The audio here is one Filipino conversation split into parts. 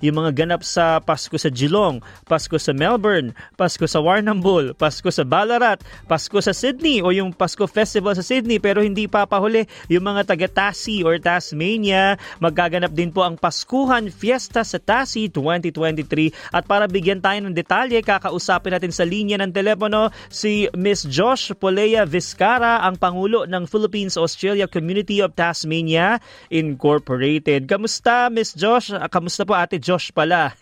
yung mga ganap sa Pasko sa Geelong, Pasko sa Melbourne, Pasko sa Warrnambool, Pasko sa Ballarat, Pasko sa Sydney o yung Pasko Festival sa Sydney pero hindi papahuli yung mga taga Tassie or Tasmania. Magaganap din po ang Paskuhan Fiesta sa Tassie 2023 at para bigyan tayo ng detalye, kakausapin natin sa linya ng telepono si Miss Josh Polea Vizcara, ang Pangulo ng Philippines-Australia Community of Tasmania Incorporated. Kamusta Miss Josh? Kamusta po Ate Josh? Josh pala.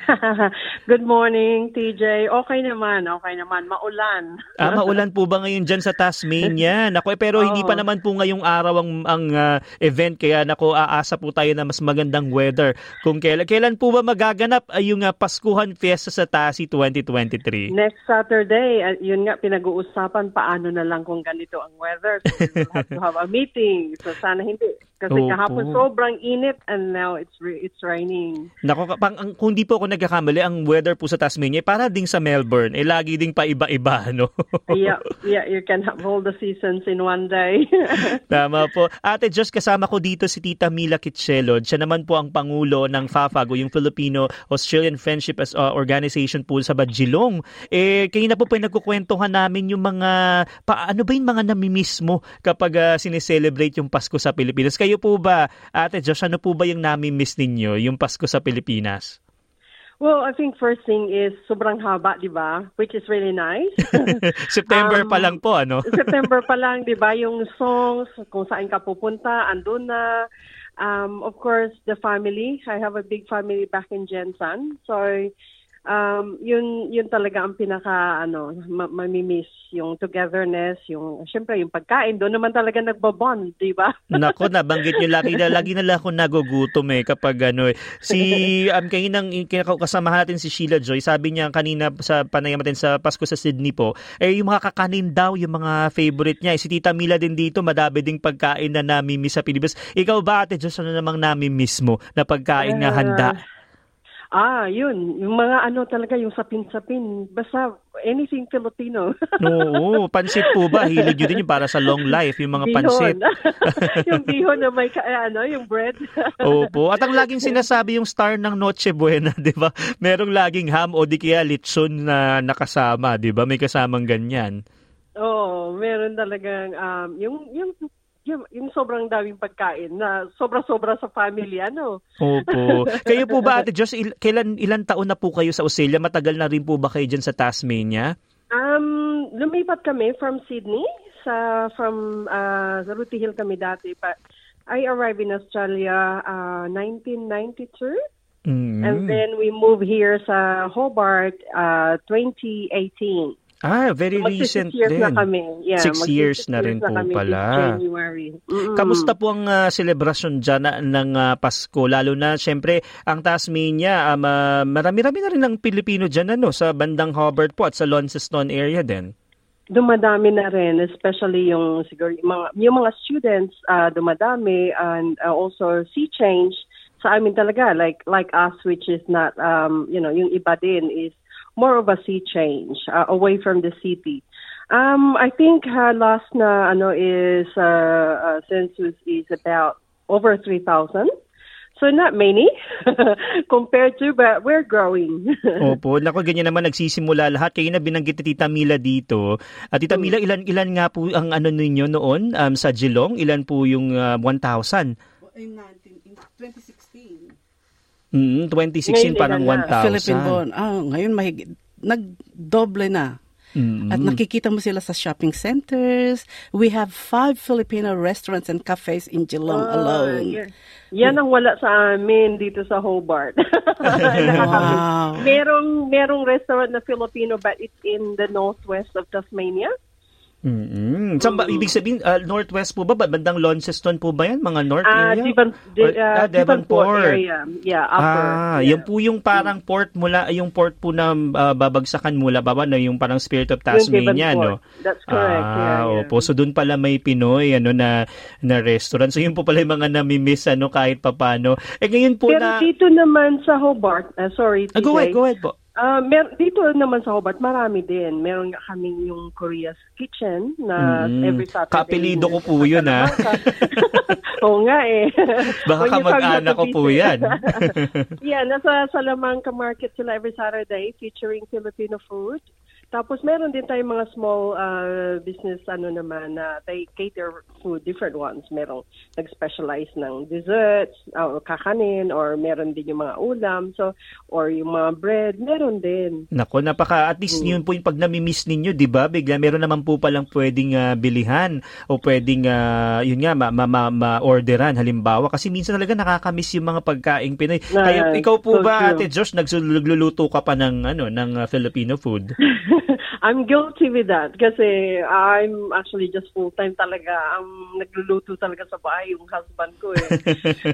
Good morning, TJ. Okay naman, okay naman. Maulan. ah, maulan po ba ngayon dyan sa Tasmania? Nako, eh, pero oh. hindi pa naman po ngayong araw ang, ang uh, event, kaya nako, aasa po tayo na mas magandang weather. Kung kailan, kailan po ba magaganap uh, yung uh, Paskuhan Fiesta sa Tasi 2023? Next Saturday. Uh, yun nga, pinag-uusapan paano na lang kung ganito ang weather. So we'll have to have a meeting. So sana hindi. Kasi Opo. kahapon sobrang init and now it's re- it's raining. Nako, pang, ang, kung di po ako nagkakamali, ang weather po sa Tasmania, para ding sa Melbourne, eh lagi ding paiba-iba, no? yeah, yeah, you can have all the seasons in one day. Tama po. Ate, just kasama ko dito si Tita Mila Kitchelod. Siya naman po ang pangulo ng FAFAG yung Filipino-Australian Friendship as, uh, Organization po sa Badjilong. Eh, kayo na po pa nagkukwentuhan namin yung mga, pa, ano ba yung mga namimiss mo kapag uh, sineselebrate yung Pasko sa Pilipinas? Kayo po ba, Ate Josh, ano po ba yung nami-miss ninyo, yung Pasko sa Pilipinas? Well, I think first thing is sobrang haba, di ba? Which is really nice. September um, pa lang po, ano? September pa lang, di ba? Yung songs, kung saan ka pupunta, andun na. Um, of course, the family. I have a big family back in Jensen. So, um, yun, yun talaga ang pinaka, ano, ma- mamimiss, yung togetherness, yung, syempre, yung pagkain, doon naman talaga nagbabond, di ba? Nako, nabanggit nyo, lagi na, lagi na lang ako nagugutom eh, kapag ano eh. Si, um, kaninang, kasamahan natin si Sheila Joy, sabi niya kanina sa panayam natin sa Pasko sa Sydney po, eh, yung mga kakanin daw, yung mga favorite niya. Eh, si Tita Mila din dito, madami ding pagkain na namimiss sa Pilipinas. Ikaw ba, Ate Diyos, ano namang namimiss mo na pagkain uh, na handa? Ah, yun. Yung mga ano talaga, yung sapin-sapin. Basta anything Filipino. Oo, pansit po ba? Hilig nyo din yung para sa long life, yung mga bihon. pansit. yung bihon na may, ano, yung bread. Opo. At ang laging sinasabi yung star ng Noche Buena, di ba? Merong laging ham o di kaya litson na nakasama, di ba? May kasamang ganyan. Oo, meron talagang, um, yung, yung yung, yung sobrang daming pagkain na sobra-sobra sa family, ano? Opo. Kayo po ba, Ate Joss, il- kailan, ilan taon na po kayo sa Australia? Matagal na rin po ba kayo dyan sa Tasmania? Um, lumipat kami from Sydney, sa from uh, Ruti Hill kami dati, but I arrived in Australia uh, 1992. Mm-hmm. And then we moved here sa Hobart uh, 2018. Ah, very Mag recent years din. na kami. Yeah, six years na rin na po pala. January. Mm-hmm. Kamusta po ang uh, celebration dyan ng uh, Pasko? Lalo na, syempre, ang Tasmania, um, uh, marami-rami na rin ng Pilipino dyan ano, sa bandang Hobart po at sa Launceston area din. Dumadami na rin, especially yung siguro yung mga, yung mga students uh, dumadami and uh, also sea change sa amin talaga like like us which is not um you know yung iba din is more of a sea change uh, away from the city. Um, I think uh, last na ano is uh, uh, census is about over 3,000. So not many compared to but we're growing. Opo, nako ganyan naman nagsisimula lahat. Kayo na binanggit ni Tita Mila dito. At Tita mm. Mila, ilan ilan nga po ang ano ninyo noon um, sa Geelong? Ilan po yung uh, 1,000? In 19, in 2016. Mm, 2016 parang 1,000. Philippine bond. Ah, ngayon mahigit nagdoble na. Mm-hmm. At nakikita mo sila sa shopping centers. We have five Filipino restaurants and cafes in Geelong oh, alone. Yeah. Yan ang wala sa amin dito sa Hobart. wow. merong merong restaurant na Filipino but it's in the northwest of Tasmania. Mm-hmm. So, mm. ibig sabihin, uh, northwest po ba? Bandang Launceston po ba yan? Mga north uh, area? Devon, de, uh, ah, Devonport. area. Yeah, upper. Ah, yeah. yan po yung parang port mula, yung port po na uh, babagsakan mula baba, no? yung parang Spirit of Tasmania, no? That's correct. Ah, yeah, yeah. opo. So, doon pala may Pinoy, ano, na, na restaurant. So, yun po pala yung mga nami-miss, ano, kahit papano. Eh, ngayon po Pero na... dito naman sa Hobart, uh, sorry, TJ. Ah, go ahead, go ahead po Uh, mer- dito naman sa Hobart, marami din. Meron nga kaming yung Korea's Kitchen na Mm. every Saturday. Kapilido ko po yun, ah. Oo nga eh. Baka kamag-anak ko po yan. yeah, nasa Salamanca Market sila every Saturday featuring Filipino food. Tapos meron din tayong mga small uh, business ano naman na they cater food, different ones. Merong nag-specialize ng desserts, uh, kakanin, or meron din yung mga ulam, so or yung mga bread, meron din. Nako, napaka at least Mm. yun po yung pag nami-miss ninyo, 'di ba? Bigla meron naman po palang pwedeng ah, bilihan o pwedeng ah, yun nga ma, ma, ma- ma-orderan halimbawa kasi minsan talaga nakaka-miss yung mga pagkaing Pinoy. Kaya ikaw po so ba true. Ate Josh nagluluto ka pa ng ano ng ah, Filipino food? I'm guilty with that kasi I'm actually just full-time talaga. Ang nagluluto talaga sa bahay yung husband ko eh.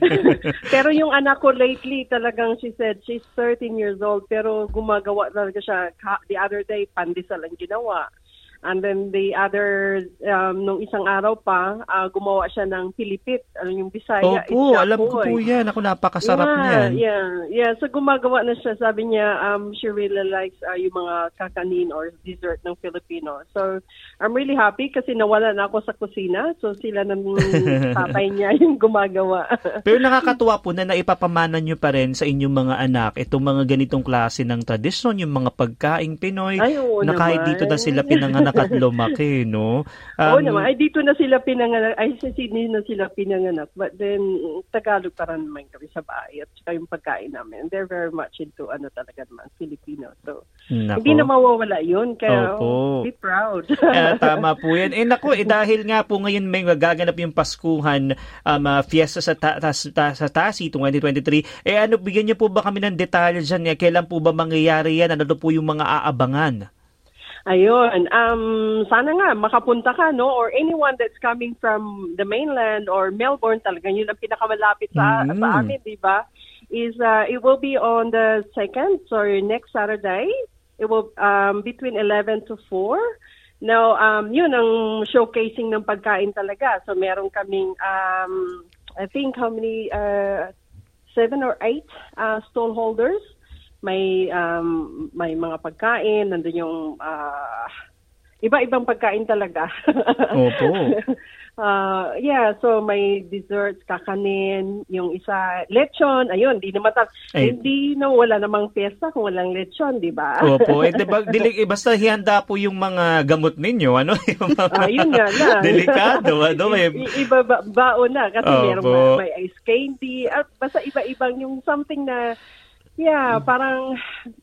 pero yung anak ko lately talagang she said she's 13 years old pero gumagawa talaga siya. The other day, pandesal ang ginawa. And then the other, um, nung isang araw pa, ah, gumawa siya ng pilipit. Ano yung Bisaya? Opo, alam ko po 'yan. Ako napakasarap yeah, niyan. Yeah, yeah. So gumagawa na siya. Sabi niya, um, she really likes uh, yung mga kakanin or dessert ng Filipino. So I'm really happy kasi nawala na ako sa kusina. So sila ng tatay niya yung gumagawa. Pero nakakatuwa po na naipapamana nyo pa rin sa inyong mga anak itong mga ganitong klase ng tradisyon, yung mga pagkaing Pinoy, Ay, na kahit naman. dito na sila pinanganak at lumaki, no? Oo Um, naman. Ay, dito na sila pinanganak. Ay, sa Sydney na sila pinanganak. But then, Tagalog pa rin naman kami sa bahay. At saka yung pagkain namin. They're very much into ano talaga naman, Filipino. So, Nako. hindi na mawawala yun. Kaya, Opo. be proud. Eh, tama po yan. Eh naku, eh, dahil nga po ngayon may magaganap yung Paskuhan um, ah, fiesta sa, ta- ta- ta- sa Tasi 2023. Eh ano, bigyan niyo po ba kami ng detalye dyan? Eh, kailan po ba mangyayari yan? Ano po yung mga aabangan? Ayun. Um, sana nga makapunta ka, no? Or anyone that's coming from the mainland or Melbourne talaga, yun ang pinakamalapit sa, Mm. sa amin, di ba? Is, uh, it will be on the second, so next Saturday. It will, um, between 11 to 4. Now, um, yun ang showcasing ng pagkain talaga. So, meron kaming, um, I think how many, uh, seven or eight uh, stall holders may um, may mga pagkain, nandun yung ah, iba-ibang pagkain talaga. Opo. Ah, yeah, so may desserts, kakanin, yung isa, lechon, ayun, di naman ta- Ay. hindi na wala namang fiesta kung walang lechon, di ba? Opo. Eh, diba, dili, eh, basta hihanda po yung mga gamot ninyo. Ano? Yung mga, Ah, yun nga lang. Delikado. Ano? May, I- iba ba, baon na kasi Opo. meron may ice candy at basta iba-ibang yung something na yeah, parang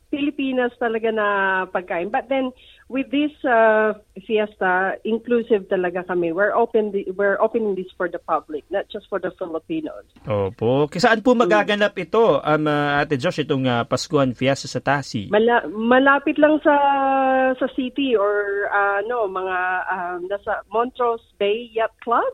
Pilipinas talaga na pagkain. But then with this uh, fiesta, inclusive talaga kami. We're open we're opening this for the public, not just for the Filipinos. Opo. Saan po magaganap ito, um, uh, Ate Josh, itong uh, Paskuhan Fiesta sa Tasi? Mala- malapit lang sa sa city or uh, no, mga um, nasa Montrose Bay Yacht Club.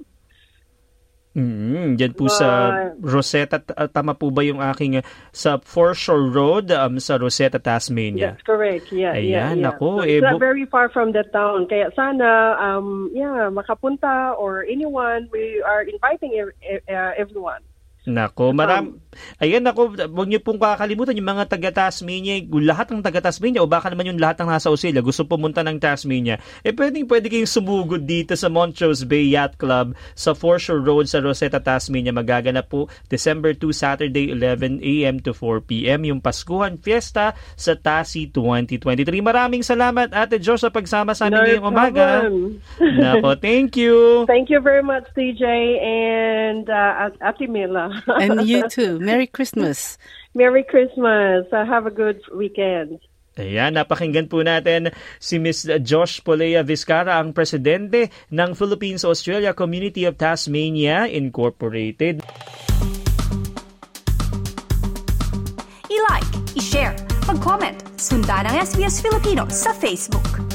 Mm, diyan po sa Ah. Rosetta, uh, tama po ba yung aking uh, sa Foreshore Road um, sa Rosetta, Tasmania? That's correct. Yeah, yeah, Ayan, yeah. ako, So eh, it's not bu- very far from the town. Kaya sana, um, yeah, makapunta or anyone, we are inviting ev- uh, everyone. Nako, maram. Ayan, nako, huwag niyo pong kakalimutan yung mga taga Tasmania, lahat ng taga Tasmania o baka naman yung lahat ng nasa Australia gusto pumunta ng Tasmania. Eh pwede pwede kayong sumugod dito sa Montrose Bay Yacht Club sa Foreshore Road sa Rosetta, Tasmania. Magaganap po December 2, Saturday 11 a.m. to 4 p.m. yung Paskuhan Fiesta sa Tasi 2023. Maraming salamat Ate Josh sa pagsama sa amin No ngayong umaga. Nako, thank you. Thank you very much, TJ and uh, Ate Mila. And you too. Merry Christmas. Merry Christmas. Uh, have a good weekend. Ayan, napakinggan po natin si Ms. Josh Polea Vizcara, ang presidente ng Philippines-Australia Community of Tasmania Incorporated. I-like, i-share, mag-comment, sundan ang SBS Filipino sa Facebook.